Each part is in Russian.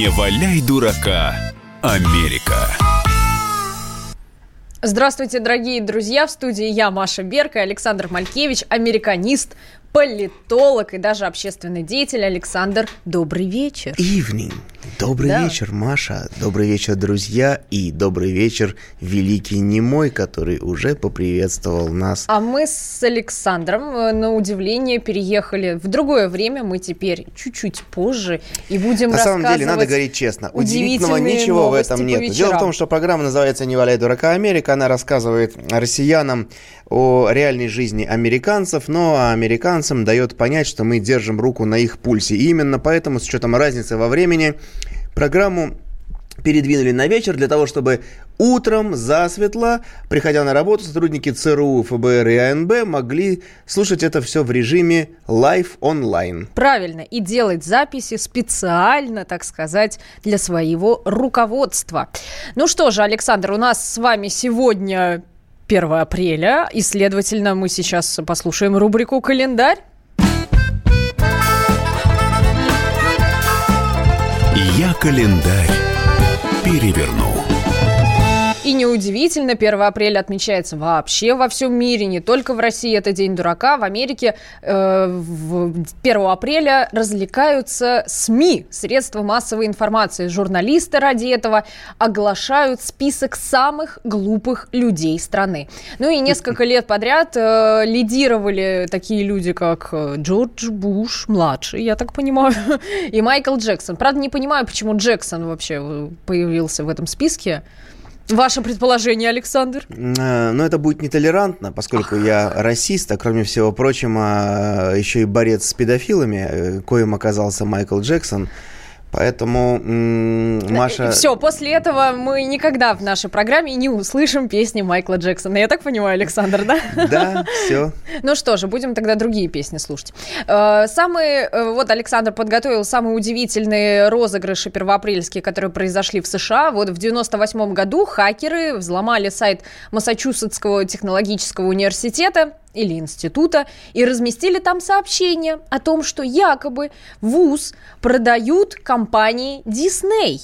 Не валяй дурака, Америка. Здравствуйте, дорогие друзья! В студии я, Маша Берка, Александр Малькевич, американист, политолог и даже общественный деятель. Александр, добрый вечер. Evening. Добрый Да. вечер, Маша. Добрый вечер, друзья. И добрый вечер, великий немой, который уже поприветствовал нас. А мы с Александром, э, на удивление, переехали в другое время. Мы теперь чуть-чуть позже и будем На самом деле, надо говорить честно, удивительного ничего в этом нет. Дело в том, что программа называется «Не валяй дурака Америка». Она рассказывает россиянам о реальной жизни американцев, но американцам дает понять, что мы держим руку на их пульсе. И именно поэтому, с учетом разницы во времени, программу передвинули на вечер для того, чтобы утром засветло, приходя на работу, сотрудники ЦРУ, ФБР и АНБ могли слушать это все в режиме live онлайн. Правильно, и делать записи специально, так сказать, для своего руководства. Ну что же, Александр, у нас с вами сегодня 1 апреля, и, следовательно, мы сейчас послушаем рубрику «Календарь». Я календарь переверну. И неудивительно, 1 апреля отмечается вообще во всем мире, не только в России, это День дурака. В Америке э, в 1 апреля развлекаются СМИ, средства массовой информации. Журналисты ради этого оглашают список самых глупых людей страны. Ну и несколько лет подряд э, лидировали такие люди, как э, Джордж Буш, младший, я так понимаю, и Майкл Джексон. Правда, не понимаю, почему Джексон вообще э, появился в этом списке. Ваше предположение, Александр? Э, Но это будет нетолерантно, поскольку я расист, а кроме всего прочего, еще и борец с педофилами, э, коим оказался Майкл Джексон. Поэтому м, Маша... Все, после этого мы никогда в нашей программе не услышим песни Майкла Джексона. Я так понимаю, Александр, да? Да, все. Ну что же, будем тогда другие песни слушать. Э, Самые, э, вот Александр подготовил самые удивительные розыгрыши первоапрельские, которые произошли в США. Вот в 98 году хакеры взломали сайт Массачусетского технологического университета или института и разместили там сообщение о том, что якобы ВУЗ продают компании Дисней.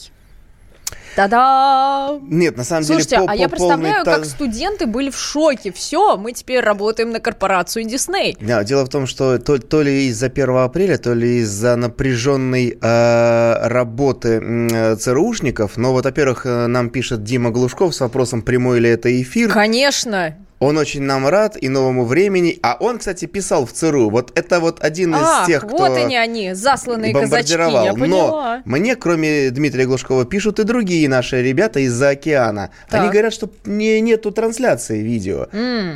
Та-да! Нет, на самом Слушайте, деле... по- а я представляю, та- как студенты были в шоке. Все, мы теперь работаем на корпорацию Дисней. Да, дело в том, что то, то ли из-за 1 апреля, то ли из-за напряженной э, работы э, ЦРУшников. Но вот, во-первых, э, нам пишет Дима Глушков с вопросом, прямой ли это эфир. Конечно. Он очень нам рад и новому времени. А он, кстати, писал в ЦРУ. Вот это вот один из Ах, тех, кто... вот они они, засланные казачки, бомбардировал. я поняла. Но мне, кроме Дмитрия Глушкова, пишут и другие наши ребята из-за океана. Так. Они говорят, что не, нету трансляции видео.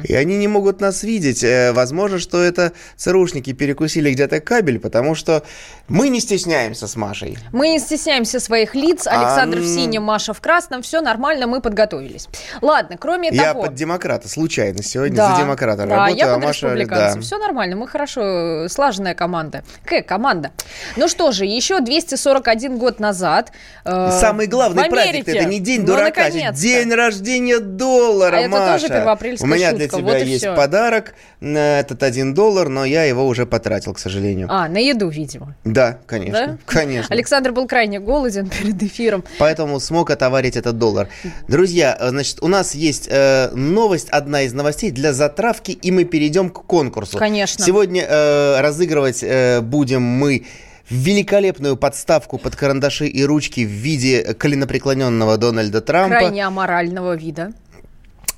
И они не могут нас видеть. Э, Возможно, что это ЦРУшники перекусили где-то кабель, потому что мы не стесняемся с Машей. Мы не стесняемся своих лиц. Александр А, в синем, Маша в красном. Все нормально, мы подготовились. Ладно, кроме Я того... под демократа, случайно сегодня Да, за демократа да, работаю, я а Маша... да. Все нормально, мы хорошо, э, слаженная команда. Какая команда? Ну что же, еще 241 год назад э, Самый главный праздник это не день ну, дурака, наконец-то. день рождения доллара, А это Маша. тоже первоапрельская У меня шутка, для тебя вот есть всё. подарок на этот один доллар, но я его уже потратил, к сожалению. А, на еду, видимо. Да, конечно, Да? конечно. Александр был крайне голоден перед эфиром. Поэтому смог отоварить этот доллар. Друзья, э, значит, у нас есть э, новость, одна из новостей для затравки, и мы перейдем к конкурсу. Конечно. Сегодня э, разыгрывать э, будем мы великолепную подставку под карандаши и ручки в виде коленопреклоненного Дональда Трампа. Крайне аморального вида.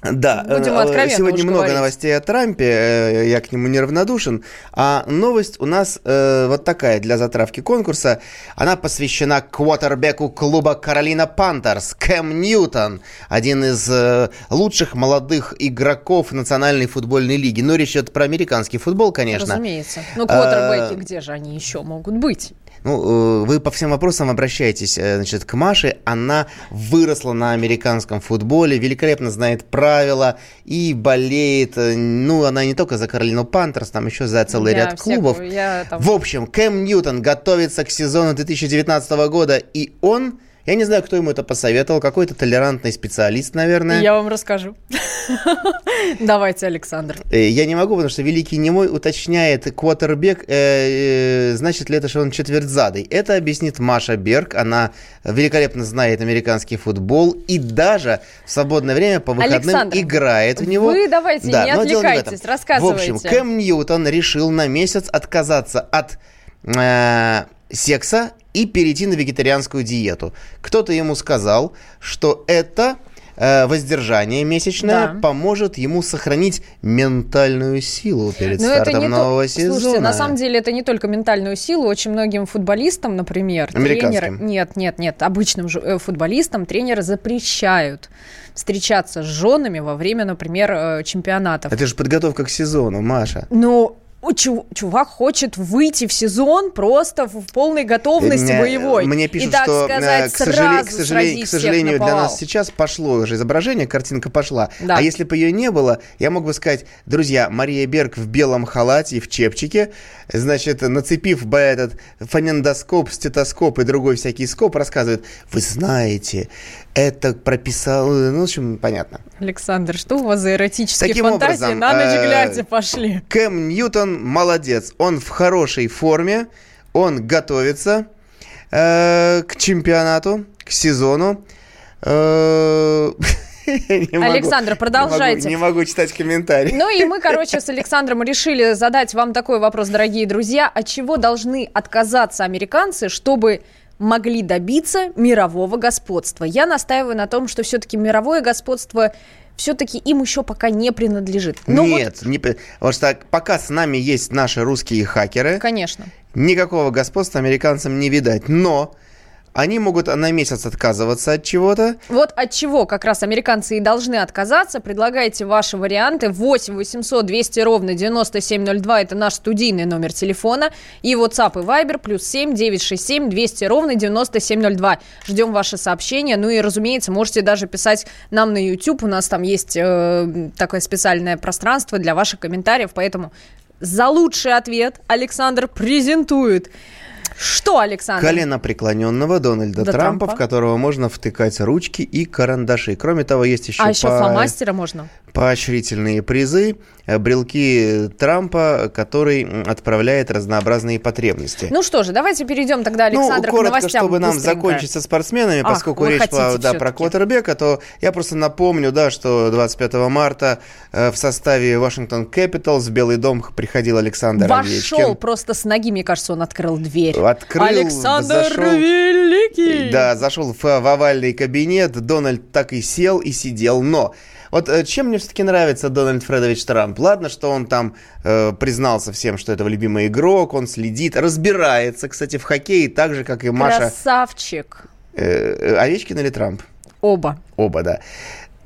Да, Будем э, сегодня много говорить. новостей о Трампе, э, я к нему неравнодушен. А новость у нас э, вот такая для затравки конкурса. Она посвящена квотербеку клуба Каролина Пантерс, Кэм Ньютон, один из э, лучших молодых игроков Национальной футбольной лиги. Но речь идет про американский футбол, конечно. Разумеется. Ну, квотербеки, А, где же они еще могут быть? Ну, э, вы по всем вопросам обращаетесь, э, значит, к Маше. Она выросла на американском футболе, великолепно знает правила и болеет. э, Ну, она не только за Каролину Пантерс, там еще за целый Я ряд всякую- клубов. я там- В общем, Кэм Ньютон готовится к сезону 2019 года, и он Я не знаю, кто ему это посоветовал, какой-то толерантный специалист, наверное. Я вам расскажу. Давайте, Александр. Э, я не могу, потому что Великий Немой уточняет, квотербек, э, э, значит ли это, что он четвертьзадый. Это объяснит Маша Берг, она великолепно знает американский футбол и даже в свободное время по выходным Александр, играет в него. Вы давайте, Да, не отвлекайтесь, рассказывайте. В общем, Кэм Ньютон решил на месяц отказаться от э, секса и перейти на вегетарианскую диету. Кто-то ему сказал, что это э, воздержание месячное Да. поможет ему сохранить ментальную силу перед Но Ну, это стартом не нового то... сезона. Слушайте, на самом деле это не только ментальную силу. Очень многим футболистам, например, тренеры... Нет, нет, нет. Обычным э, футболистам тренеры запрещают встречаться с женами во время, например, э, чемпионатов. Это же подготовка к сезону, Маша. Чу- чувак хочет выйти в сезон просто в полной готовности Мне- боевой. Мне пишут, и, так что, э, сказать, к, сожале- к сожале- сразить к сожалению, для нас сейчас пошло уже изображение, картинка пошла. Да. А если бы ее не было, я мог бы сказать, друзья, Мария Берг в белом халате и в чепчике, значит, нацепив бы этот фонендоскоп, стетоскоп и другой всякий скоп, рассказывает, вы знаете, это прописал, ну, в общем, понятно. Александр, что у вас за эротические Таким фантазии образом, на ночь э, глядя пошли? Кэм Ньютон молодец. Он в хорошей форме. Он готовится э, к чемпионату, к сезону. Э, могу- Александр, не могу- продолжайте. Не могу читать комментарии. Ну и мы, короче, с Александром решили задать вам такой вопрос, дорогие друзья. От чего должны отказаться американцы, чтобы могли добиться мирового господства? Я настаиваю на том, что все-таки мировое господство все-таки им еще пока не принадлежит. Ну вот, Нет, не п- потому что пока с нами есть наши русские хакеры, конечно. никакого господства американцам не видать. Но они могут на месяц отказываться от чего-то, Вот от чего как раз американцы и должны отказаться. Предлагайте ваши варианты. 8 800 200 ровно 9702 это наш студийный номер телефона. И WhatsApp и Viber плюс 7 967 200 ровно 9702. Ждем ваши сообщения. Ну и, разумеется, можете даже писать нам на YouTube. У нас там есть э, такое специальное пространство для ваших комментариев. Поэтому за лучший ответ Александр презентует. Что, Александр? колено преклоненного Дональда До Трампа, Трампа. в которого можно втыкать ручки и карандаши. Кроме того, есть еще, а еще по- фломастера можно? Поощрительные призы, э, брелки Трампа, который отправляет разнообразные потребности. Ну что же, давайте перейдем тогда, Александр, ну, коротко, к новостям. чтобы нам быстренько. закончить со спортсменами, Ах, поскольку речь шла да, про квотербека, то я просто напомню, да, что 25 марта э, в составе Вашингтон Capitals в Белый дом приходил Александр Вошел Овечкин. просто с ноги, мне кажется, он открыл дверь. Открыл, Александр зашел. Великий! Да, зашел в, в овальный кабинет, Дональд так и сел и сидел, но... Вот э, чем мне все-таки нравится Дональд Фредович Трамп? Ладно, что он там э, признался всем, что это его любимый игрок, он следит, разбирается, кстати, в хоккее, так же, как и Маша Красавчик. э, э, Овечкин или Трамп? Оба. Оба, да.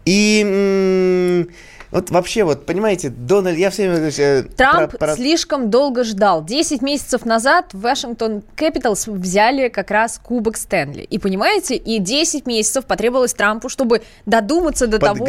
И м, вот вообще, вот, понимаете, Дональд, я все время... э, Трамп про- про- слишком долго ждал. Десять месяцев назад Вашингтон Capitals взяли как раз Кубок Стэнли. И понимаете, и 10 месяцев потребовалось Трампу, чтобы додуматься до того,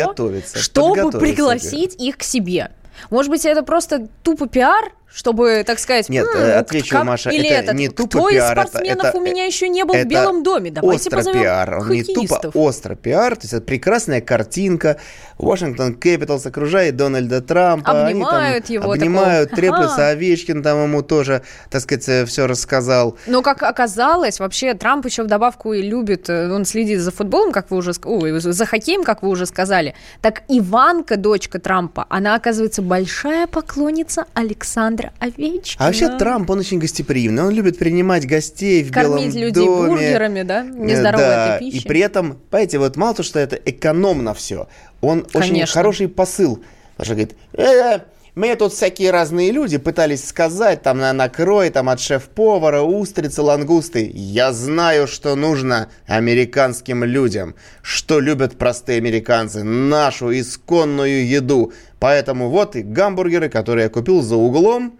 чтобы пригласить их к себе. Может быть, это просто тупо пиар, чтобы, так сказать... Нет, «М, э, отвечу, как- Маша, или это этот, не тупо кто пиар, из спортсменов это- у меня еще не был в Белом доме? Давайте остро позовем пиар, он не тупо остро пиар, то есть это прекрасная картинка. Вашингтон Capitals окружает Дональда Трампа. они там Обнимают его Обнимают, такого. треплются. Овечкин там ему тоже, так сказать, все рассказал. Но, как оказалось, вообще Трамп еще в добавку и любит, э, он следит за футболом, как вы уже, ой, за хоккеем, как вы уже сказали. Так Иванка, дочка Трампа, она, оказывается, большая поклонница Александра Овечкина. А вообще Трамп, он очень гостеприимный. Он любит принимать гостей в Кормить Белом людей доме. бургерами, да? Нездоровой да, этой пищей. И при этом, понимаете, вот мало то, что это экономно все, он очень Конечно. хороший посыл. Потому что говорит, «Э, мне тут всякие разные люди пытались сказать, там, на накрой, там, от шеф-повара, устрицы, лангусты. Я знаю, что нужно американским людям, что любят простые американцы, нашу исконную еду. Поэтому вот и гамбургеры, которые я купил за углом,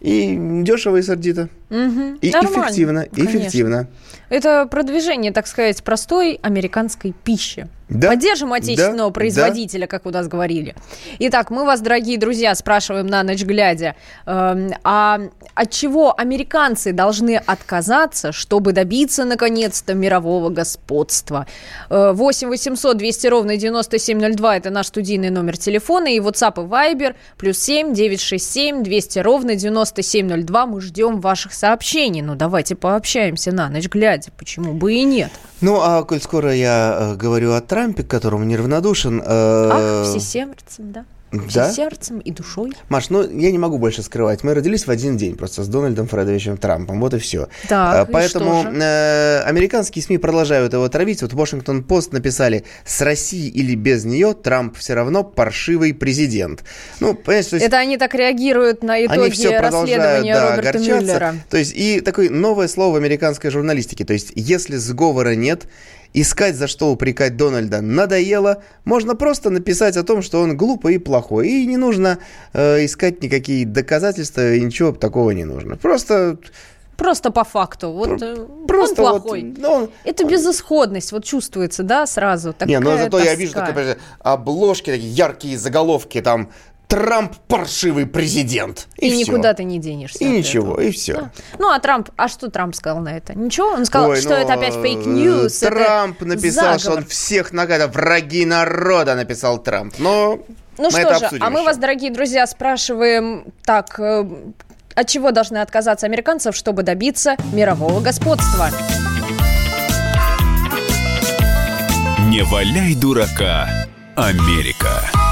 и дешево и сердито. Мгм. И Нормально, эффективно, конечно. эффективно. Это продвижение, так сказать, простой американской пищи. Да, Поддержим отечественного да, производителя, как у нас говорили. Итак, мы вас, дорогие друзья, спрашиваем на ночь глядя, эм, а от чего американцы должны отказаться, чтобы добиться, наконец-то, мирового господства? Э, 8 800 200 ровно 9702 – это наш студийный номер телефона, и WhatsApp и Viber, плюс 7 967 200 ровно 9702. Мы ждем ваших сообщений. Ну, давайте пообщаемся на ночь глядя, почему бы и нет. Ну, а коль скоро я э, говорю о Трампе, к которому неравнодушен... э, Ах, все сердцем, да? Да? Все сердцем и душой. Маш, ну я не могу больше скрывать. Мы родились в один день просто с Дональдом Фредовичем Трампом. Вот и все. Так, и Поэтому что же? э, американские СМИ продолжают его травить. Вот Washington Post написали, с Россией или без нее Трамп все равно паршивый президент. Ну, понимаешь, то есть... Это они так реагируют на Они итоги все продолжают расследования да, Роберта. Мюллера. То есть, и такое новое слово в американской журналистике. То есть, если сговора нет, искать за что упрекать Дональда надоело, можно просто написать о том, что он глупый и плохой. И не нужно э, искать никакие доказательства, и ничего такого не нужно. Просто, Просто по факту. Вот э, просто он вот, плохой. ну, Это безысходность, вот чувствуется, да, сразу. не, но Такая зато я тоска. вижу такие подожди, обложки, такие яркие заголовки, там Трамп паршивый президент. И, всё. никуда ты не денешься. И ничего, этого. и все. Да. Ну, а Трамп, а что Трамп сказал на это? Ничего? Он сказал, Ой, что ну, это опять э, fake news. Трамп это написал, что он заговор. всех нагадал. Враги народа написал Трамп. Но Ну мы что это же, обсудим а мы еще. вас, дорогие друзья, спрашиваем так, э, от чего должны отказаться американцев, чтобы добиться мирового господства? Не валяй дурака, Америка.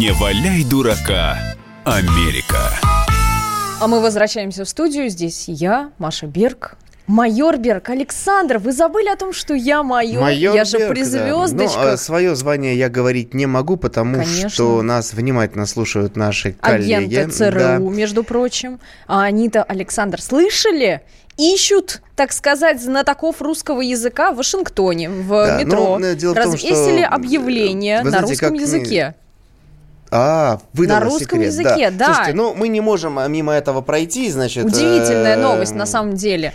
Не валяй дурака, Америка. А мы возвращаемся в студию. Здесь я, Маша Берг. Майор Берг, Александр, вы забыли о том, что я майор? Майор я же Берг, при да. звездочках. Ну, свое звание я говорить не могу, потому Конечно. что нас внимательно слушают наши коллеги. Агенты ЦРУ, Да. между прочим. А они-то, Александр, слышали? Ищут, так сказать, знатоков русского языка в Вашингтоне, в Да, метро. ну, дело в том, что, Развесили э, объявление вы на знаете, русском как, языке. А, выдала На русском секрет, языке, да. Слушайте, ну мы не можем а, мимо этого пройти, значит. Удивительная э, новость, на самом деле.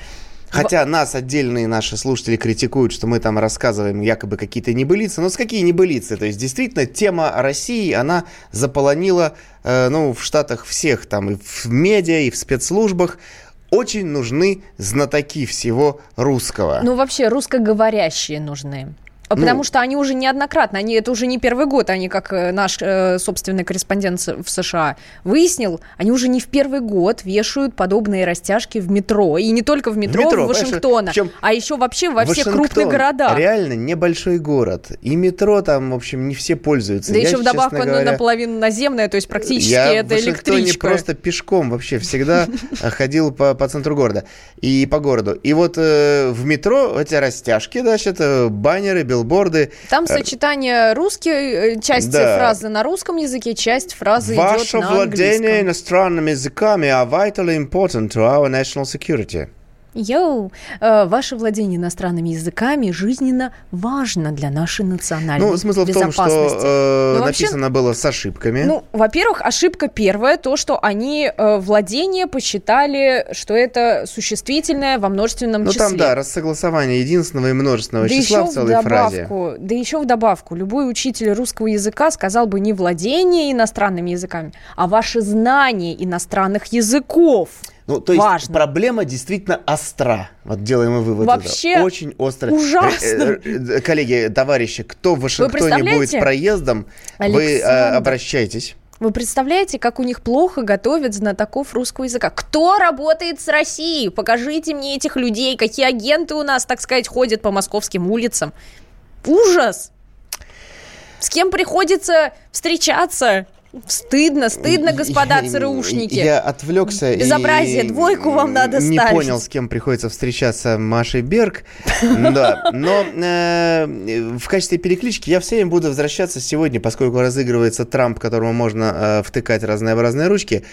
Хотя нас отдельные наши слушатели критикуют, что мы там рассказываем якобы какие-то небылицы. Но с какие небылицы? То есть, действительно, тема России, она заполонила, э, ну, в Штатах всех, там, и в медиа, и в спецслужбах. Очень нужны знатоки всего русского. Ну, вообще, русскоговорящие нужны. А Потому Ну. что они уже неоднократно, они это уже не первый год, они, как э, наш э, собственный корреспондент в США выяснил, они уже не в первый год вешают подобные растяжки в метро. И не только в метро, метро, в понимаешь, Вашингтона, причем а еще вообще во всех Вашингтон крупных городах. Реально небольшой город. И метро там, в общем, не все пользуются. Да Я, еще в добавку честно оно говоря, наполовину наземное, то есть практически Я это в электричка. просто пешком вообще всегда э, ходил по, по центру города и по городу. И вот э, в метро эти растяжки, значит, баннеры, билборды. Там сочетание русский, э, часть Да. фразы на русском языке, часть фразы идет Ваше на владение английском. иностранными языками are vitally important to our national security. Йоу, э, ваше владение иностранными языками жизненно важно для нашей национальной Ну, смысл в том, что э, Ну, вообще, написано было с ошибками. Ну, во-первых, ошибка первая, то, что они э, владение посчитали, что это существительное во множественном Ну, числе. там, да, рассогласование единственного и множественного Да числа еще в в целой фразе. добавку, да еще в добавку, любой учитель русского языка сказал бы не владение иностранными языками, а ваше знание иностранных языков. Ну, то есть Важно. проблема действительно остра. Вот делаем мы вывод. Вообще это. Очень остро. ужасно. Э, э, э, Коллеги, товарищи, кто в Вашингтоне будет проездом, вы э, Александр. обращайтесь. Вы представляете, как у них плохо готовят знатоков русского языка? Кто работает с Россией? Покажите мне этих людей, какие агенты у нас, так сказать, ходят по московским улицам. Ужас! С кем приходится встречаться? Стыдно, стыдно, господа ЦРУшники. Я отвлекся. Безобразие, и двойку вам надо Не ставить. понял, с кем приходится встречаться Машей Берг. Да, но э, в качестве переклички я все время буду возвращаться сегодня, поскольку разыгрывается Трамп, которому можно э, втыкать разнообразные ручки,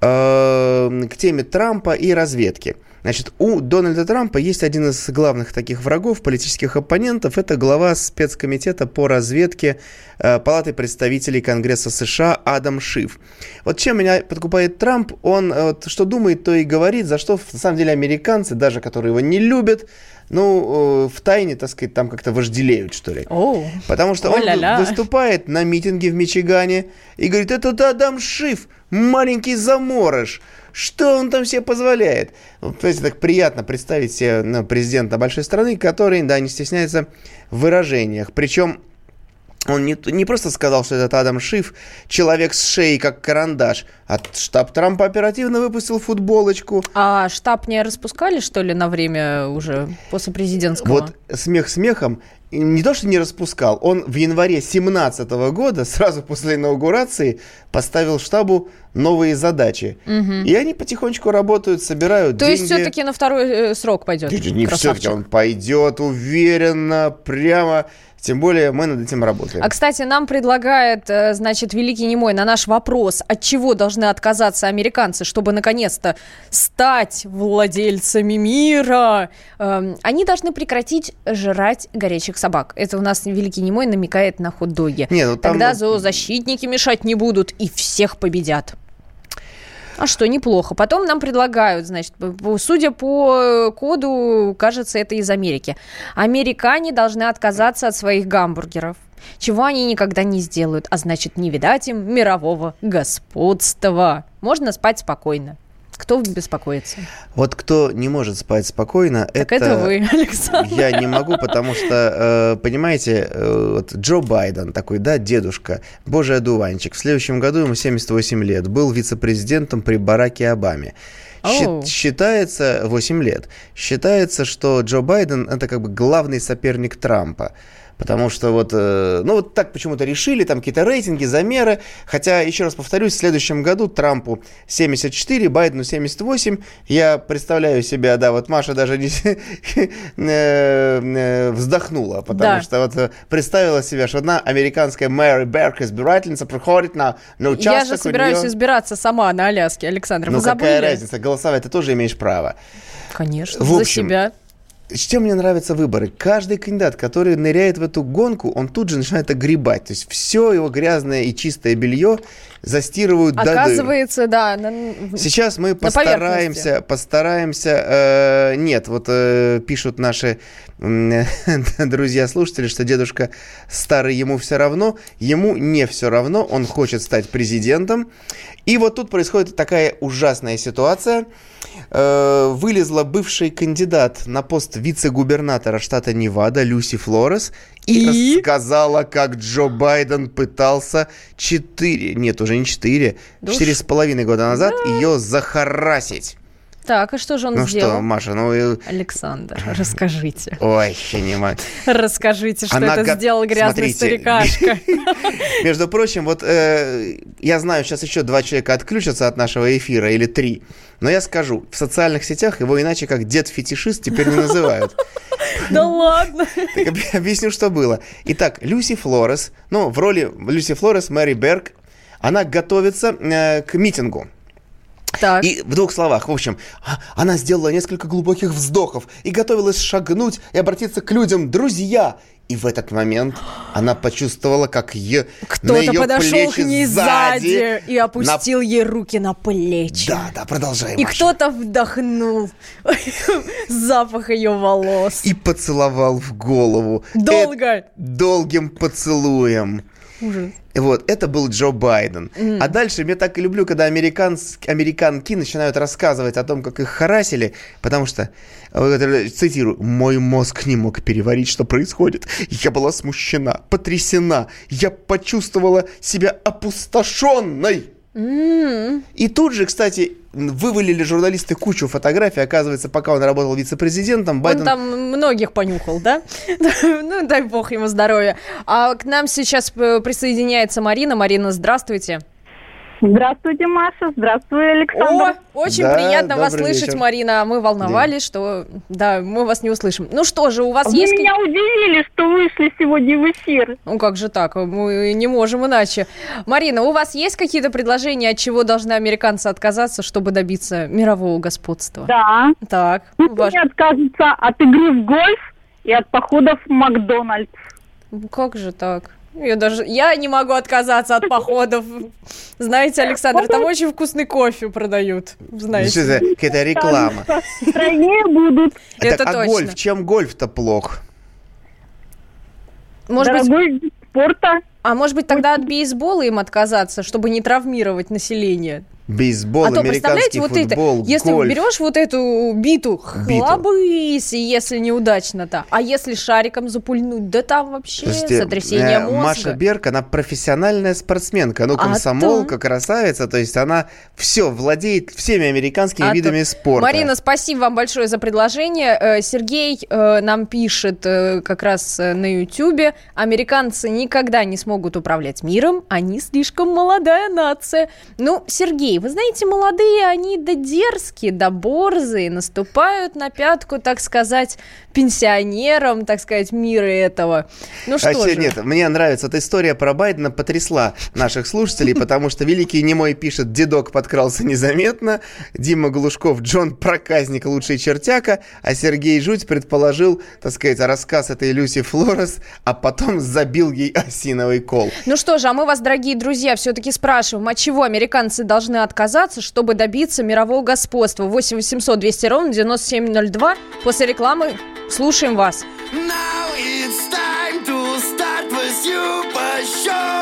э, к теме Трампа и разведки. Значит, у Дональда Трампа есть один из главных таких врагов, политических оппонентов. Это глава спецкомитета по разведке э, Палаты представителей Конгресса США Адам Шиф. Вот чем меня подкупает Трамп, он э, вот, что думает, то и говорит, за что, на самом деле, американцы, даже которые его не любят, ну, э, в тайне, так сказать, там как-то вожделеют, что ли. О, Потому что он О-ля-ля. выступает на митинге в Мичигане и говорит, это Адам Шиф, маленький заморыш. Что он там себе позволяет? Вот, понимаете, так приятно представить себе ну, президента большой страны, который, да, не стесняется в выражениях. Причем он не, не просто сказал, что этот Адам Шиф человек с шеей, как карандаш, а штаб Трампа оперативно выпустил футболочку. а штаб не распускали, что ли, на время уже после президентского? Вот смех смехом, не то, что не распускал, он в январе 2017 года, сразу после инаугурации, поставил штабу новые задачи. И они потихонечку работают, собирают То деньги. есть все-таки на второй э, срок пойдет. Не, все-таки он пойдет уверенно, прямо. Тем более мы над этим работаем. А, кстати, нам предлагает, э, значит, Великий Немой на наш вопрос, от чего должны отказаться американцы, чтобы наконец-то стать владельцами мира. Эм, Они должны прекратить жрать горячих собак. Это у нас Великий Немой намекает на хот-доги. Не, ну там Тогда зоозащитники мешать не будут и всех победят. А что, неплохо. Потом нам предлагают, значит, судя по э, коду, кажется, это из Америки. Американе должны отказаться от своих гамбургеров. Чего они никогда не сделают, а значит, не видать им мирового господства. Можно спать спокойно. Кто беспокоится? Вот кто не может спать спокойно, Так это, вы, Александр. Я не могу, потому что, э, понимаете, э, вот Джо Байден такой, да, дедушка, божий одуванчик. В следующем году ему 78 лет. Был вице-президентом при Бараке Обаме. Оу. Считается, 8 лет, считается, что Джо Байден это как бы главный соперник Трампа. Потому что вот, э, ну вот так почему-то решили, там какие-то рейтинги, замеры. Хотя, еще раз повторюсь, в следующем году Трампу 74, Байдену 78. Я представляю себя, да, вот Маша даже не э, э, вздохнула, потому Да. что вот представила себя, что одна американская Мэри Берк, избирательница, приходит на, на участок. Я же собираюсь неё- избираться сама на Аляске, Александр. Ну какая забыли? разница, голосовать ты тоже имеешь право. Конечно, В за общем, себя. Чем мне нравятся выборы? Каждый кандидат, который ныряет в эту гонку, он тут же начинает огребать. То есть все его грязное и чистое белье застирывают до дыр. Оказывается, да. на- Сейчас мы постараемся, постараемся, э, нет, вот э, пишут наши м, друзья-слушатели, что дедушка старый, ему все равно, ему не все равно, он хочет стать президентом. И вот тут происходит такая ужасная ситуация. Э, вылезла бывший кандидат на пост вице-губернатора штата Невада Люси Флорес и, рассказала, как Джо Байден пытался 4, нет, уже не 4, Да четыре с половиной года назад ее захарасить. Так, и что же он ну сделал? что, Маша, ну... э, Александр, расскажите. Ой, я не могу. Расскажите, что Она это го- сделал грязный Смотрите. старикашка. Между прочим, вот э, я знаю, сейчас еще два человека отключатся от нашего эфира, или три. Но я скажу, в социальных сетях его иначе как дед-фетишист теперь не называют. Да ладно. Так объясню, что было. Итак, Люси Флорес, ну, в роли Люси Флорес, Мэри Берг, она готовится э, к митингу. Так, И в двух словах, в общем, а- она сделала несколько глубоких вздохов и готовилась шагнуть и обратиться к людям, друзья. И в этот момент она почувствовала, как е... на кто-то ее подошел к плечи ней сзади и на- опустил ей руки на плечи. Да, да, продолжай, И Маша. кто-то вдохнул запах ее волос. И поцеловал в голову. Долго. Э, долгим поцелуем. Ужас. Вот, это был Джо Байден. А дальше, я так и люблю, когда американс, американки начинают рассказывать о том, как их харасили, потому что, цитирую, «Мой мозг не мог переварить, что происходит. Я была смущена, потрясена. Я почувствовала себя опустошенной». И тут же, кстати, вывалили журналисты кучу фотографий. Оказывается, пока он работал вице-президентом, Он Байден... там многих понюхал, да? Ну, дай бог ему здоровья. А к нам сейчас э, присоединяется Марина. Марина, здравствуйте. Здравствуйте, Маша. Здравствуй, Александр. О, очень Да, приятно вас слышать, вечер. Марина. Мы волновались, что да, мы вас не услышим. Ну что же, у вас Вы есть... меня удивили, что вышли сегодня в эфир. Ну как же так? Мы не можем иначе. Марина, у вас есть какие-то предложения, от чего должны американцы отказаться, чтобы добиться мирового господства? Да. Так, Пусть ваш- они откажутся от игры в гольф и от походов в Макдональдс. как же так? Я даже я не могу отказаться от походов. Знаете, Александр, там очень вкусный кофе продают. Что Знаете. за какая-то реклама? Стройнее будут. Это так, а гольф? Чем гольф-то плох? Может быть, спорта. а может быть тогда от бейсбола им отказаться, чтобы не травмировать население? Бейсбол, а то американский вот футбол, это, если гольф. берешь вот эту биту, Биту. хлобысь, если неудачно-то. А если шариком запульнуть, да там вообще Слушайте, сотрясение э, мозга. Маша Берг, она профессиональная спортсменка, ну, А комсомолка, красавица, то есть она все, владеет всеми американскими А то- видами спорта. Марина, спасибо вам большое за предложение. Э, Сергей э, нам пишет как раз на Ютьюбе. Американцы никогда не смогут управлять миром, они слишком молодая нация. Ну, Сергей, вы знаете, молодые, они да дерзкие, да борзые, наступают на пятку, так сказать, пенсионерам, так сказать, мира этого. Ну что Вообще, же. нет, мне нравится эта история про Байдена, потрясла наших слушателей, потому что Великий Немой пишет, дедок подкрался незаметно, Дима Глушков, Джон Проказник, лучший чертяка, а Сергей Жуть предположил, так сказать, рассказ этой Люси Флорес, а потом забил ей осиновый кол. Ну что же, а мы вас, дорогие друзья, все-таки спрашиваем, от чего американцы должны отказаться, чтобы добиться мирового господства? 8 800 200 ровно 9702. После рекламы слушаем вас. Now it's time to start with you по show.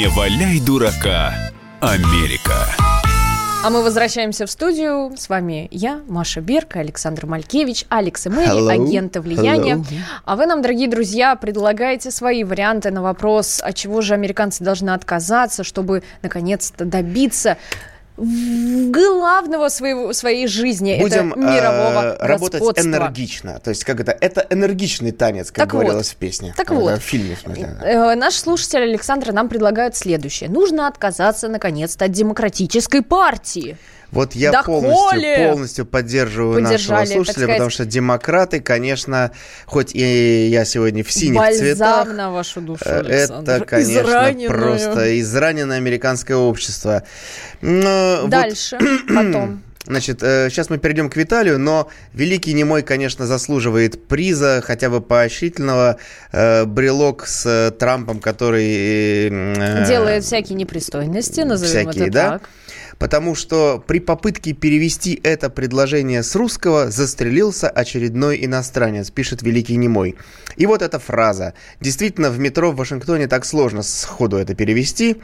Не валяй дурака, Америка. А мы возвращаемся в студию. С вами я, Маша Берг, Александр Малькевич, Алекс и Мэри, Hello. агенты влияния. Hello. А вы нам, дорогие друзья, предлагаете свои варианты на вопрос, от чего же американцы должны отказаться, чтобы наконец-то добиться главного своего, своей жизни, Будем это мирового э, работать энергично. То есть, как это? Это энергичный танец, как Так вот. говорилось в песне. Так Э, вот. В фильме, в смысле. Э, Наш слушатель Александр нам предлагает следующее. Нужно отказаться, наконец-то, от демократической партии. Вот я Да полностью, коли! полностью поддерживаю Поддержали, нашего слушателя, сказать. потому что демократы, конечно, хоть и я сегодня в синих цветах, Бальзам на вашу душу, э, Александр. это, конечно, Израненную. просто израненное американское общество. Но вот Дальше, потом. Значит, сейчас мы перейдем к Виталию, но Великий Немой, конечно, заслуживает приза, хотя бы поощрительного. Э, брелок с э, Трампом, который... э, Делает всякие непристойности, назовем всякие, это да? так. Потому что при попытке перевести это предложение с русского застрелился очередной иностранец, пишет Великий Немой. И вот эта фраза. Действительно, в метро в Вашингтоне так сложно сходу это перевести.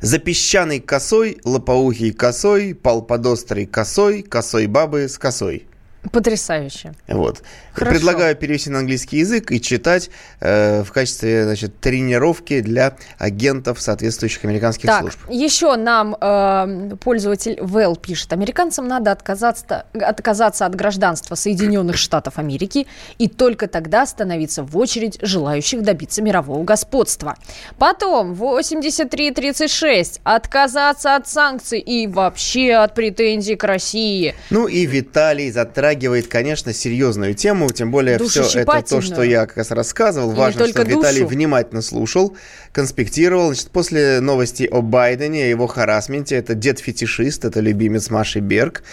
За песчаной косой, лопоухий косой, пал подострый косой, косой бабы с косой. Потрясающе. Вот. Хорошо. Предлагаю перевести на английский язык и читать э, в качестве значит, тренировки для агентов соответствующих американских Так, служб. еще нам э, пользователь Вэл пишет. Американцам надо отказаться, отказаться от гражданства Соединенных Штатов Америки и только тогда становиться в очередь желающих добиться мирового господства. Потом 83.36. Отказаться от санкций и вообще от претензий к России. Ну и Виталий затрагивает, конечно, серьезную тему, тем более все это то, что я как раз рассказывал. Важно, что Виталий душу. внимательно слушал, конспектировал. Значит, после новости о Байдене, о его харасменте, это дед-фетишист, это любимец Маши Берг,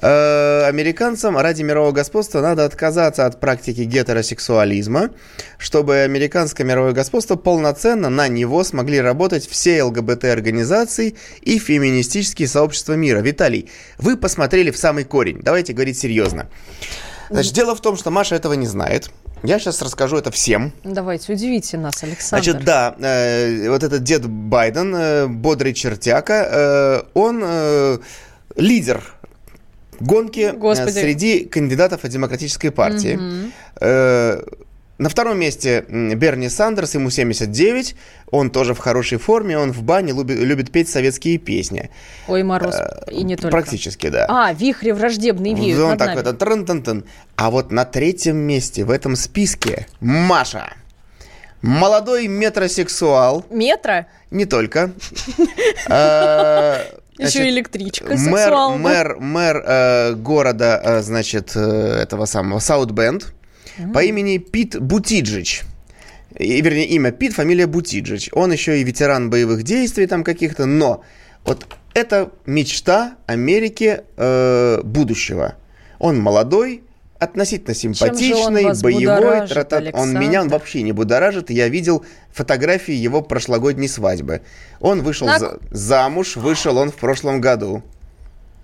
э, американцам ради мирового господства надо отказаться от практики гетеросексуализма, чтобы американское мировое господство полноценно на него смогли работать все ЛГБТ-организации и феминистические сообщества мира. Виталий, вы посмотрели в самый корень. Давайте говорить серьезно. Значит, дело в том, что Маша этого не знает. Я сейчас расскажу это всем. Давайте, удивите нас, Александр. Значит, да, э, вот этот дед Байден, э, бодрый чертяка, э, он э, лидер гонки э, Господи. среди кандидатов от Демократической партии. Э, на втором месте Берни Сандерс, ему 79, он тоже в хорошей форме, он в бане любит, любит петь советские песни. Ой, мороз. И не только. Практически, да. А, вихри враждебные веют Он над такой, нами. это трын-тын-тын. А вот на третьем месте в этом списке Маша. Молодой метросексуал. Метро? Не только. Э, Еще электричка сексуал. мэр, э, города, значит, этого самого Саутбенд по имени Пит Бутиджич. И, вернее, имя Пит, фамилия Бутиджич. Он еще и ветеран боевых действий там каких-то, но вот это мечта Америки э, будущего. Он молодой, относительно он симпатичный, вас боевой. будоражит, тра-та. Он Александр? меня он вообще не будоражит. Я видел фотографии его прошлогодней свадьбы. Он вышел На- за- замуж, вышел он в прошлом году.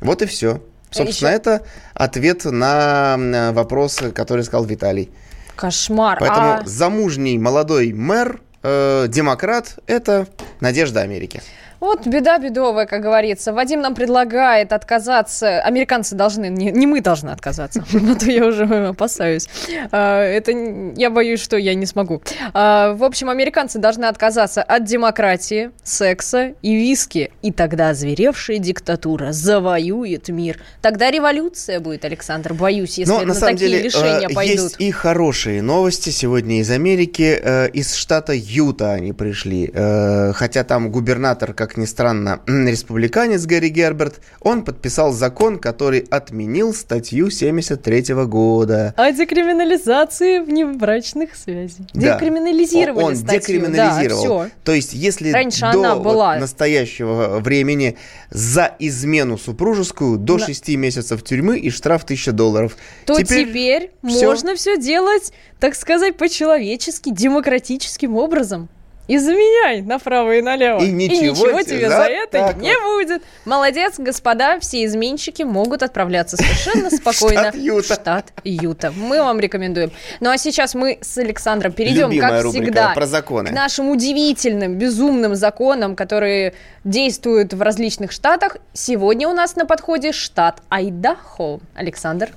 Вот и все. Собственно, еще- это ответ на м, вопрос, который сказал Виталий. Кошмар. Поэтому А замужний молодой мэр, э, демократ, это надежда Америки. Вот беда бедовая, как говорится. Вадим нам предлагает отказаться. Американцы должны, не, не мы должны отказаться. А то я уже опасаюсь. А, Это я боюсь, что я не смогу. А, В общем, американцы должны отказаться от демократии, секса и виски. И тогда озверевшая диктатура завоюет мир. Тогда революция будет, Александр, боюсь, если Но на, на самом такие деле лишения э, пойдут. есть и хорошие новости сегодня из Америки. Э, из штата Юта они пришли. Э, хотя там губернатор, как ни странно, республиканец Гэри Герберт, он подписал закон, который отменил статью 73 года. О декриминализации внебрачных связей. Да. Декриминализировали Он статью. декриминализировал. Да, всё. То есть, если Раньше до она вот была. настоящего времени за измену супружескую до Да. 6 месяцев тюрьмы и штраф 1000 долларов. то теперь, всё. можно все делать, так сказать, по-человечески, демократическим образом. И заменяй направо и налево. И ничего тебе тебе за за это не будет. Молодец, господа, все изменщики могут отправляться совершенно спокойно Штат Юта. в штат Юта. Мы вам рекомендуем. Ну а сейчас мы с Александром перейдем, Любимая как рубрика всегда, про законы. к нашим удивительным, безумным законам, которые действуют в различных штатах. Сегодня у нас на подходе штат Айдахо. Александр.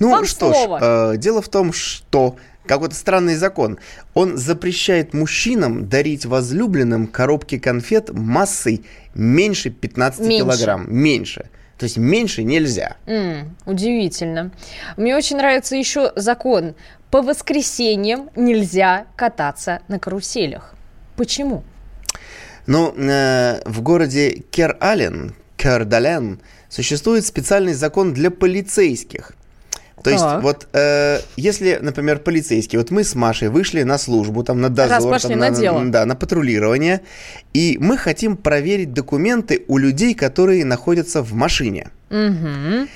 Ну Вам что слово. ж, э, дело в том, что какой-то странный закон. Он запрещает мужчинам дарить возлюбленным коробки конфет массой меньше 15 Меньше. килограмм. Меньше. То есть меньше нельзя. М, удивительно. Мне очень нравится еще закон. По воскресеньям нельзя кататься на каруселях. Почему? Ну, э, в городе Кер-Аллен, Кёрдален существует специальный закон для полицейских. То есть, Так. вот э, если, например, полицейские, вот мы с Машей вышли на службу, там, на дозор, Раз пошли там, на дело. да, на патрулирование, и мы хотим проверить документы у людей, которые находятся в машине. Мгм.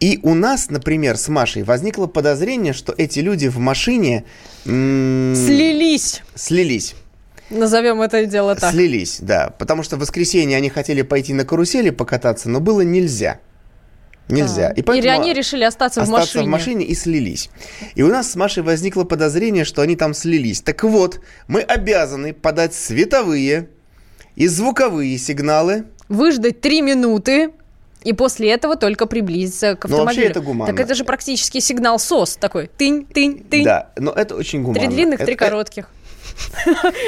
И у нас, например, с Машей возникло подозрение, что эти люди в машине Слились. слились. Назовем это дело так. Слились, да. Потому что в воскресенье они хотели пойти на карусели покататься, но было нельзя. Нельзя. Так. И поэтому Или они решили остаться, в остаться машине. в машине и слились. И у нас с Машей возникло подозрение, что они там слились. Так вот, мы обязаны подать световые и звуковые сигналы. Выждать три минуты. И после этого только приблизиться к Ну, вообще автомобилю. это гуманно. Так это же практически сигнал СОС такой. Тынь, тынь, тынь. Да, но это очень гуманно. Три длинных, три Это- коротких.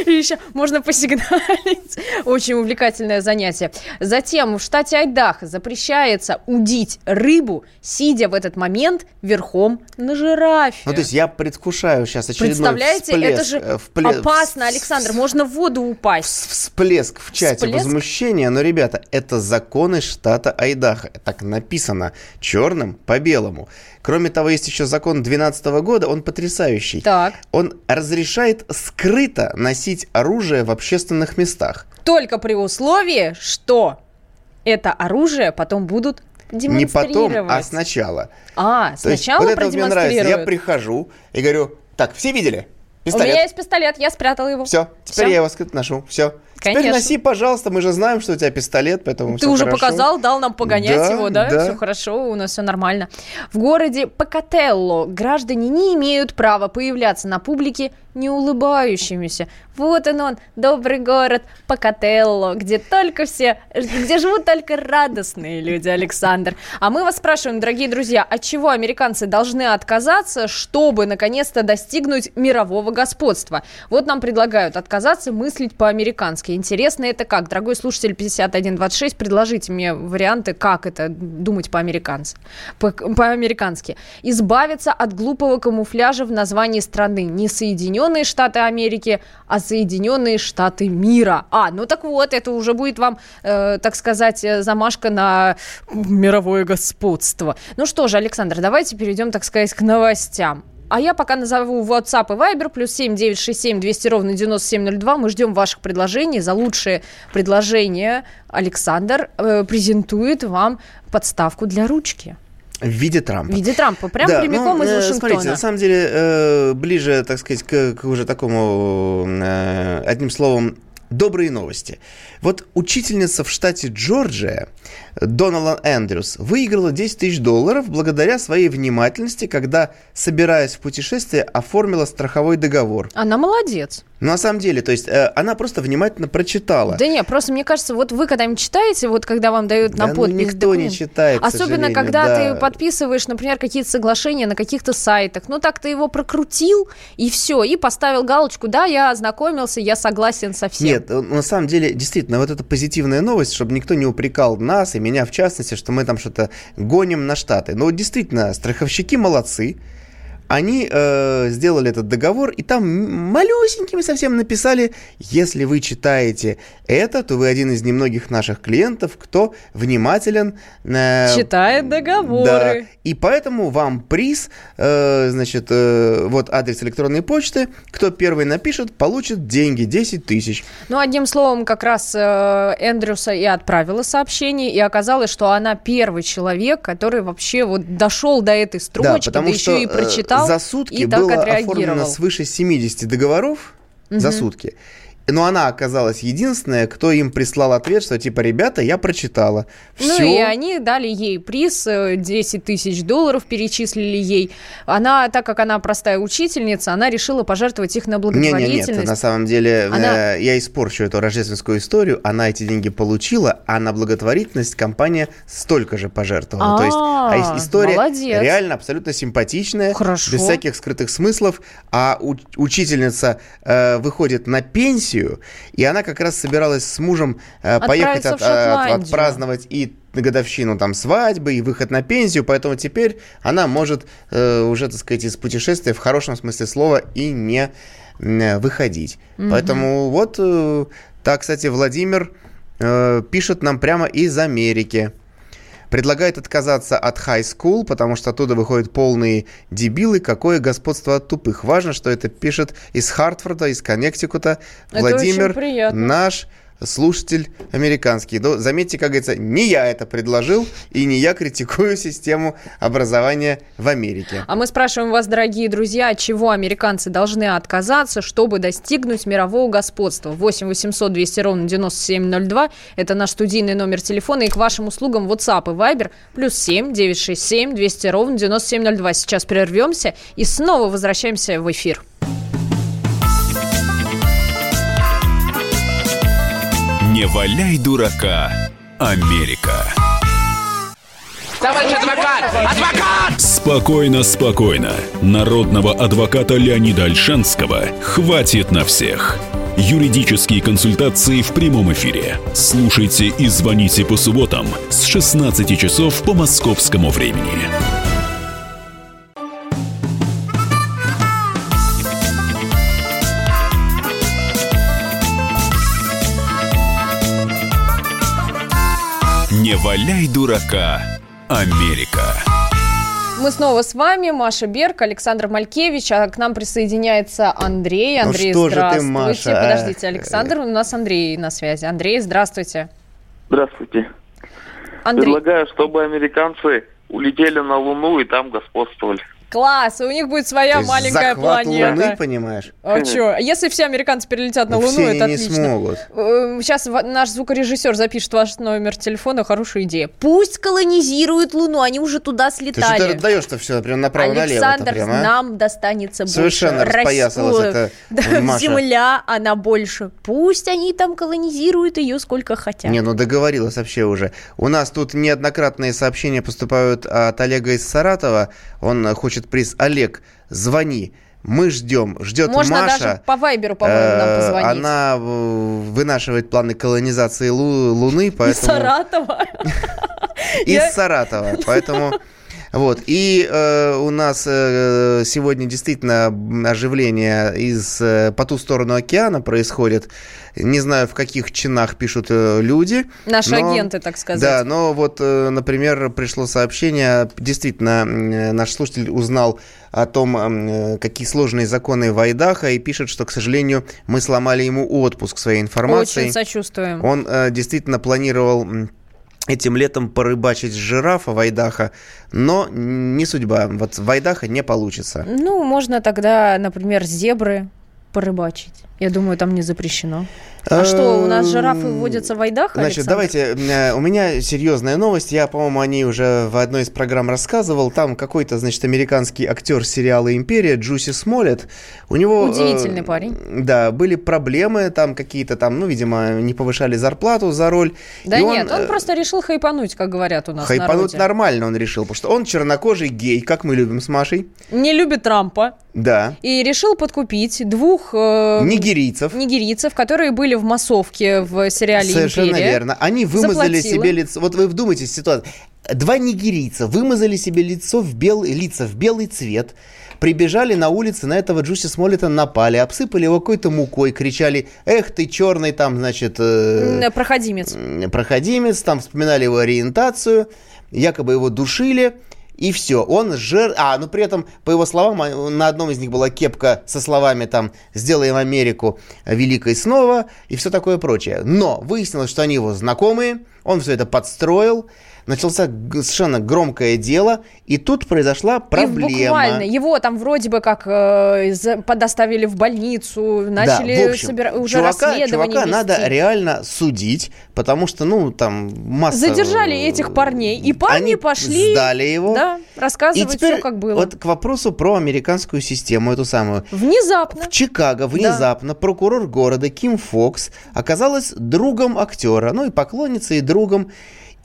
И еще можно посигналить. Очень увлекательное занятие. Затем в штате Айдахо запрещается удить рыбу, сидя в этот момент верхом на жирафе. Ну, то есть я предвкушаю сейчас очередной Представляете, всплеск, это же э, впле- опасно, Александр, можно в воду упасть. всплеск в чате Всплеск? возмущения, но, ребята, это законы штата Айдахо. Так написано черным по белому. Кроме того, есть еще закон 2012 года, он потрясающий. Так. Он разрешает скрыто носить оружие в общественных местах. Только при условии, что это оружие потом будут Не потом, демонстрировать. а сначала. А, То есть сначала вот это мне нравится. Я прихожу и говорю, так, все видели? У меня Пистолет. есть пистолет, я спрятала его. Все, теперь Всё. я его скрыто ношу. Все. Теперь Конечно. носи, пожалуйста, мы же знаем, что у тебя пистолет, поэтому Ты уже хорошо. показал, дал нам погонять Да, его, да? да. Все хорошо, у нас все нормально. В городе Покателло граждане не имеют права появляться на публике не улыбающимися. Вот он он, добрый город Покателло, где только все, где живут только радостные люди, Александр. А мы вас спрашиваем, дорогие друзья, от чего американцы должны отказаться, чтобы наконец-то достигнуть мирового господства? Вот нам предлагают отказаться мыслить по-американски. Интересно это как? Дорогой слушатель 5126, предложите мне варианты, как это думать по-американски. По- По-американски. Избавиться от глупого камуфляжа в названии страны. Не Соединенные Штаты Америки, а Соединенные Штаты мира. А, ну так вот, это уже будет вам, э, так сказать, э, замашка на мировое господство. Ну что же, Александр, давайте перейдем, так сказать, к новостям. А я пока назову WhatsApp и Viber, плюс 7 967 200 ровно 9702. Мы ждем ваших предложений. За лучшие предложения Александр э, презентует вам подставку для ручки. В виде Трампа. В виде Трампа. Прям Да, прямиком ну, из э, Вашингтона. Смотрите, на самом деле, э, ближе, так сказать, к, к уже такому, э, одним словом, добрые новости. Вот учительница в штате Джорджия, Доналан Эндрюс, выиграла 10 тысяч долларов благодаря своей внимательности, когда, собираясь в путешествие, оформила страховой договор. Она молодец. Но на самом деле, то есть, э, она просто внимательно прочитала. Да не, просто мне кажется, вот вы когда-нибудь читаете, вот когда вам дают Да на ну подпись никто не документ, читает, к Особенно, когда да. ты подписываешь, например, какие-то соглашения на каких-то сайтах. Ну, так ты его прокрутил, и все, и поставил галочку, да, я ознакомился, я согласен со всем. Нет, э, на самом деле, действительно, вот эта позитивная новость, чтобы никто не упрекал нас и меня в частности, что мы там что-то гоним на Штаты. Но вот действительно, страховщики молодцы. Они э, сделали этот договор, и там малюсенькими совсем написали, если вы читаете это, то вы один из немногих наших клиентов, кто внимателен. э, Читает договоры. да, и поэтому вам приз, э, значит, э, вот адрес электронной почты, кто первый напишет, получит деньги, 10 тысяч. Ну, одним словом, как раз э, Эндрюса и отправила сообщение, и оказалось, что она первый человек, который вообще вот дошел до этой строчки, да, еще и э, за сутки и так было отреагировал. оформлено свыше 70 договоров за сутки. Но она оказалась единственная, кто им прислал ответ, что типа, ребята, я прочитала. Ну Всё. и они дали ей приз, э, 10 тысяч долларов перечислили ей. Она, так как она простая учительница, она решила пожертвовать их на благотворительность. нет, на самом деле Она- э, я испорчу эту рождественскую историю. Она эти деньги получила, а на благотворительность компания столько же пожертвовала. То есть, а А, ис- история молодец. реально абсолютно симпатичная, Хорошо. без всяких скрытых смыслов. А у- учительница э, выходит на пенсию, и она как раз собиралась с мужем э, поехать от- в от- отпраздновать и годовщину там свадьбы и выход на пенсию, поэтому теперь она может э, уже, так сказать, из путешествия в хорошем смысле слова и не м, выходить. Поэтому вот э, так, кстати, Владимир э, пишет нам прямо из Америки. Предлагает отказаться от high school, потому что оттуда выходят полные дебилы. Какое господство от тупых. Важно, что это пишет из Хартфорда, из Коннектикута. Это Владимир, наш слушатель американский. Но заметьте, как говорится, не я это предложил, и не я критикую систему образования в Америке. А мы спрашиваем вас, дорогие друзья, от чего американцы должны отказаться, чтобы достигнуть мирового господства? 8 800 200 ровно 9702. Это наш студийный номер телефона. И к вашим услугам WhatsApp и Viber. Плюс 7 967 200 ровно 9702. Сейчас прервемся и снова возвращаемся в эфир. Не валяй дурака, Америка. Товарищ адвокат! Адвокат! Спокойно, спокойно. Народного адвоката Леонида Альшанского хватит на всех. Юридические консультации в прямом эфире. Слушайте и звоните по субботам с 16 часов по московскому времени. Валяй дурака, Америка. Мы снова с вами, Маша Берг, Александр Малькевич, а к нам присоединяется Андрей. Ну Андрей, что же ты, здравствуйте. Маша? Подождите, Александр, у нас Андрей на связи. Андрей, здравствуйте. Здравствуйте. Андрей, Предлагаю, чтобы американцы улетели на Луну и там господствовали. Класс, у них будет своя То есть маленькая захват планета. Луны, понимаешь? А что? Если все американцы перелетят на Ну, Луну, все это они не отлично. смогут. Сейчас наш звукорежиссер запишет ваш номер телефона. Хорошая идея. Пусть колонизируют Луну, они уже туда Ты что ты слетали. отдаешь-то все прям направо-налево? Александр, прям, а? нам достанется Совершенно больше. распоясалась эта Да, Маша. Земля, она больше. Пусть они там колонизируют ее сколько хотят. Не, ну договорилась вообще уже. У нас тут неоднократные сообщения поступают от Олега из Саратова. Он э, хочет приз. Олег, звони. Мы ждем. Ждет Можно Маша. даже по Вайберу, по-моему, нам Э, позвонить. Она вынашивает планы колонизации Лу- Луны, Из поэтому... Саратова. Из Саратова. Поэтому... Вот. И э, у нас э, сегодня действительно оживление из э, по ту сторону океана происходит. Не знаю, в каких чинах пишут э, люди. Наши но- агенты, так сказать. Да, но вот, э, например, пришло сообщение, действительно, м, наш слушатель узнал о том, м, какие сложные законы в Айдахо, и пишет, что, к сожалению, мы сломали ему отпуск своей информацией. Очень сочувствуем. Он э, действительно планировал этим летом порыбачить жирафа в Айдахо, но не судьба. Вот в Айдахо не получится. Ну, можно тогда, например, зебры порыбачить. Я думаю, там не запрещено. А что, у нас жирафы водятся в Айдахо, Значит, давайте, э, у меня серьезная новость. Я, по-моему, о ней уже в одной из программ рассказывал. Там какой-то, значит, американский актер сериала «Империя» Джуси Смолет. У него... э, Удивительный парень. Да, были проблемы там какие-то там, ну, видимо, не повышали зарплату за роль. Да И нет, он э, просто решил хайпануть, как говорят у нас Хайпануть народе. нормально он решил, потому что он чернокожий гей, как мы любим с Машей. Не любит Трампа. Да. И решил подкупить двух э, Нигерийцев. нигерийцев, которые были в массовке в сериале Совершенно «Империя». верно. Они вымазали Заплатила. себе лицо. Вот вы вдумайтесь в ситуацию. Два нигерийца вымазали себе лицо в белый, лица в белый цвет, прибежали на улице, на этого Джуси Смолета напали, обсыпали его какой-то мукой, кричали, эх ты черный там, значит, э, М, Проходимец. проходимец, там вспоминали его ориентацию, якобы его душили, и все. Он жир... А, ну при этом, по его словам, на одном из них была кепка со словами там «Сделаем Америку великой снова» и все такое прочее. Но выяснилось, что они его знакомые, он все это подстроил, начался совершенно громкое дело, и тут произошла проблема. И буквально его там вроде бы как э, подоставили в больницу, начали да, в общем, собира- уже чувака, расследование чувака вести. надо реально судить, потому что, ну, там масса... Задержали этих парней, и парни Они пошли сдали его. да, рассказывать И теперь все, как было. вот к вопросу про американскую систему, эту самую. Внезапно. В Чикаго внезапно прокурор города Ким Фокс оказалась другом актера, ну и поклонницей, и другом.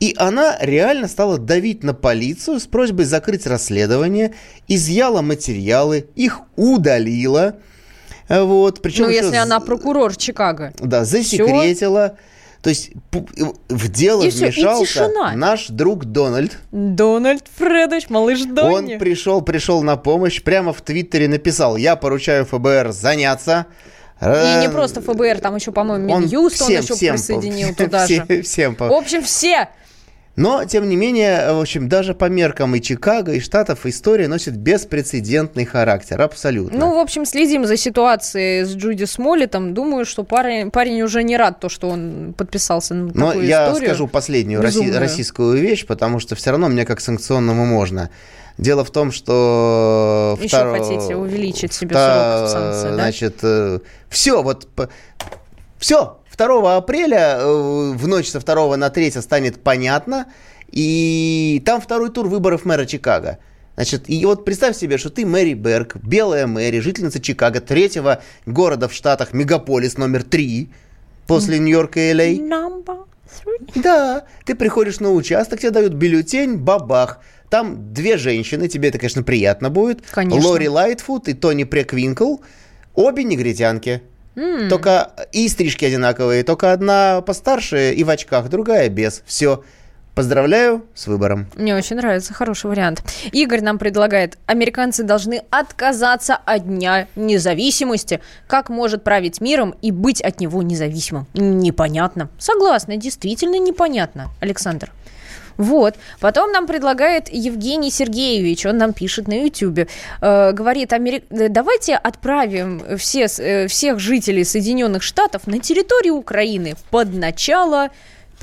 И она реально стала давить на полицию с просьбой закрыть расследование, изъяла материалы, их удалила. э, Вот, причем ну, если она прокурор Чикаго. да, засекретила. То есть пу- в дело И и вмешался тишина. наш друг Дональд. Дональд Фредович, малыш Донни. Он пришел, пришел на помощь, прямо в Твиттере написал, я поручаю ФБР заняться, И не просто ФБР, там еще, по-моему, Он Минюст он всем- еще всем присоединил по- туда все- же. всем по- В общем, все. Но, тем не менее, в общем, даже по меркам и Чикаго, и Штатов история носит беспрецедентный характер, абсолютно. Ну, в общем, следим за ситуацией с Джуди Смолетом. Думаю, что парень, парень уже не рад то, что он подписался на Но такую я историю. скажу последнюю роси- безумную. российскую вещь, потому что все равно мне как санкционному можно. Дело в том, что... Еще второ- хотите увеличить себе вта- срок санкций, да? Значит, все, вот... Все, 2 апреля э, в ночь со 2 на 3 станет понятно, и там второй тур выборов мэра Чикаго. Значит, и вот представь себе, что ты Мэри Берг, белая Мэри, жительница Чикаго, третьего города в Штатах, мегаполис номер три, после Нью-Йорка и Л.А. Number three. Да, ты приходишь на участок, тебе дают бюллетень, бабах. Там две женщины, тебе это, конечно, приятно будет. Конечно. Лори Лайтфуд и Тони Преквинкл. Обе негритянки. Только и стрижки одинаковые, только одна постарше и в очках, другая без. Все. Поздравляю с выбором. Мне очень нравится, хороший вариант. Игорь нам предлагает, американцы должны отказаться от Дня независимости. Как может править миром и быть от него независимым? Непонятно. Согласна, действительно непонятно, Александр. Вот. Потом нам предлагает Евгений Сергеевич, он нам пишет на YouTube, э, говорит, «Амери- э, давайте отправим все, э, всех жителей Соединенных Штатов на территорию Украины под начало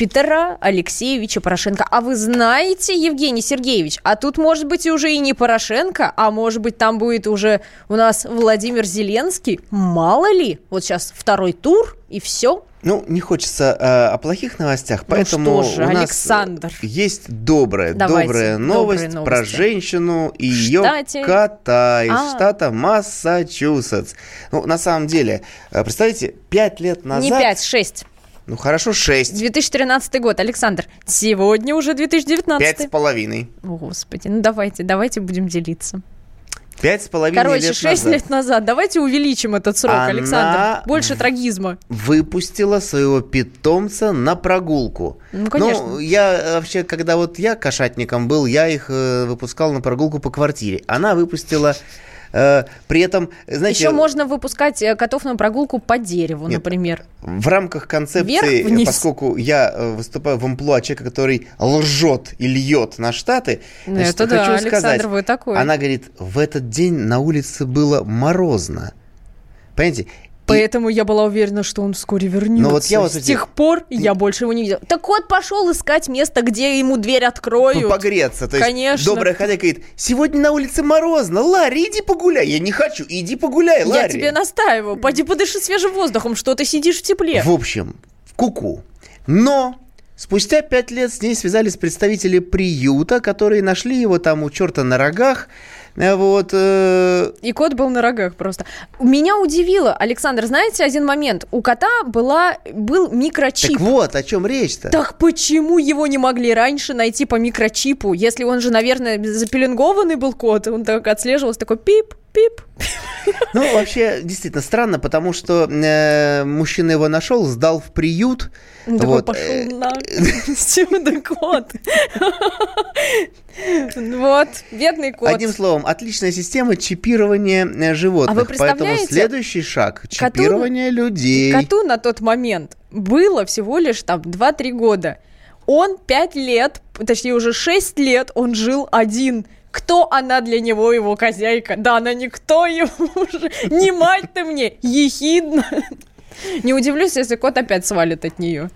Петра Алексеевича Порошенко. А вы знаете, Евгений Сергеевич, а тут может быть уже и не Порошенко, а может быть там будет уже у нас Владимир Зеленский. Мало ли, вот сейчас второй тур и все. Ну, не хочется э, о плохих новостях, поэтому Ну же, у нас Александр. есть добрая, Давайте, добрая новость про женщину и ее штате? кота из А. штата Массачусетс. Ну, на самом деле, э, представьте, пять лет назад... Не 5, 6. Ну, хорошо, шесть. 2013 год, Александр. Сегодня уже 2019. Пять с половиной. О, Господи, ну давайте, давайте будем делиться. Пять с половиной Короче, лет 6 назад лет назад. Давайте увеличим этот срок, Она- Александр. Больше трагизма. выпустила своего питомца на прогулку. Ну, конечно. Ну, я э, вообще, когда вот я кошатником был, я их э, выпускал на прогулку по квартире. Она выпустила при этом, знаете, Еще можно выпускать э, котов на прогулку по дереву, Нет. например. в рамках концепции, Вверх, вниз. поскольку я э, выступаю в амплуа человека, который лжет и льет на Штаты, Ну, значит, это да, хочу Александр, сказать, вы такой. она говорит, в этот день на улице было морозно. Понимаете? Поэтому я была уверена, что он вскоре вернется. Ну, вот я вот С тех пор я больше его не видела. Так кот пошел искать место, где ему дверь откроют. Ну, погреться. То есть Конечно. добрая хозяйка говорит, сегодня на улице морозно, Ларри, иди погуляй. Я не хочу, иди погуляй, Я Ларри. тебе настаиваю. Пойди подыши свежим воздухом, что ты сидишь в тепле. В общем, в куку. Но спустя пять лет с ней связались представители приюта, которые нашли его там у черта на рогах. Вот, э, И кот был на рогах просто. Меня удивило, Александр, знаете, один момент. У кота была, был микрочип. так вот, о чем речь-то. Так почему его не могли раньше найти по микрочипу? Если он же, наверное, запеленгованный был кот, он так отслеживался, такой пип, пип. Ну, вообще, действительно странно, потому что э, мужчина его нашел, сдал в приют. Он такой Вот, пошел э, на чудо кот. Вот, бедный кот. Одним словом, отличная система чипирования э, животных. А вы Поэтому представляете, следующий шаг – коту- чипирование людей. Коту на тот момент было всего лишь там 2-3 года. Он 5 лет, точнее уже 6 лет он жил один. Кто она для него, его хозяйка? Да, она никто ему уже. Не мать ты мне, ехидно. Не удивлюсь, если кот опять свалит от нее.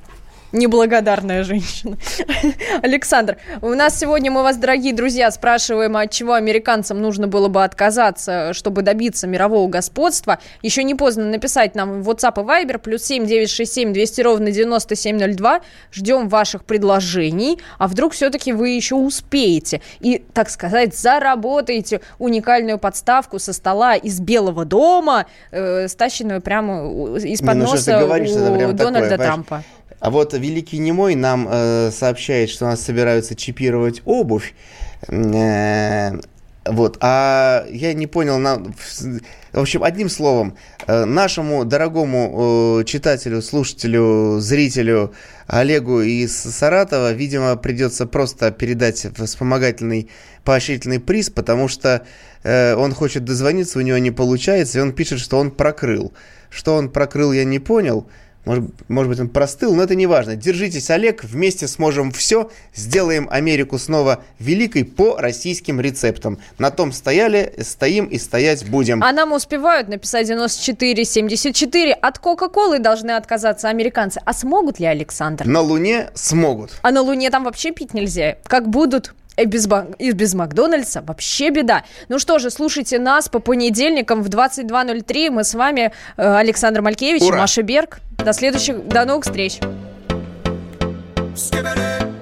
Неблагодарная женщина. Александр, у нас сегодня мы вас, дорогие друзья, спрашиваем, от чего американцам нужно было бы отказаться, чтобы добиться мирового господства. Еще не поздно написать нам в WhatsApp и Viber, плюс 7 967 200 ровно 9702. Ждем ваших предложений, а вдруг все-таки вы еще успеете и, так сказать, заработаете уникальную подставку со стола из Белого дома, э, стащенную прямо из-под ну носа это у такое, Дональда понимаешь? Трампа. А вот Великий Немой нам э, сообщает, что нас собираются чипировать обувь. Э, вот, а я не понял, на- в в общем, одним словом, э, нашему дорогому э, читателю, слушателю, зрителю Олегу из Саратова, видимо, придется просто передать вспомогательный поощрительный приз, потому что э, он хочет дозвониться, у него не получается, и он пишет, что он прокрыл Что он прокрыл, я не понял. Может, может быть, он простыл, но это не важно. Держитесь, Олег, вместе сможем все. Сделаем Америку снова великой по российским рецептам. На том стояли, стоим и стоять будем. А нам успевают написать 94-74. От Кока-Колы должны отказаться американцы. А смогут ли, Александр? На Луне смогут. А на Луне там вообще пить нельзя. Как будут? И без, Бак- и без Макдональдса вообще беда. Ну что же, слушайте нас по понедельникам в 22.03. Мы с вами, э, Александр Малькевич и Ура! Маша Берг. До следующих, до новых встреч. I'm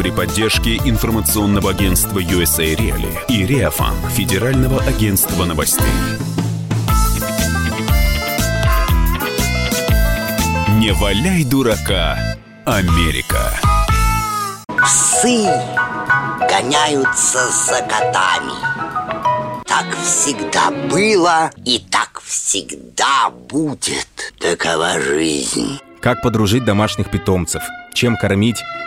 при поддержке информационного агентства USA Reali и Реафан Федерального агентства новостей. Не валяй дурака, Америка. Псы гоняются за котами. Так всегда было и так всегда будет. Такова жизнь. Как подружить домашних питомцев, чем кормить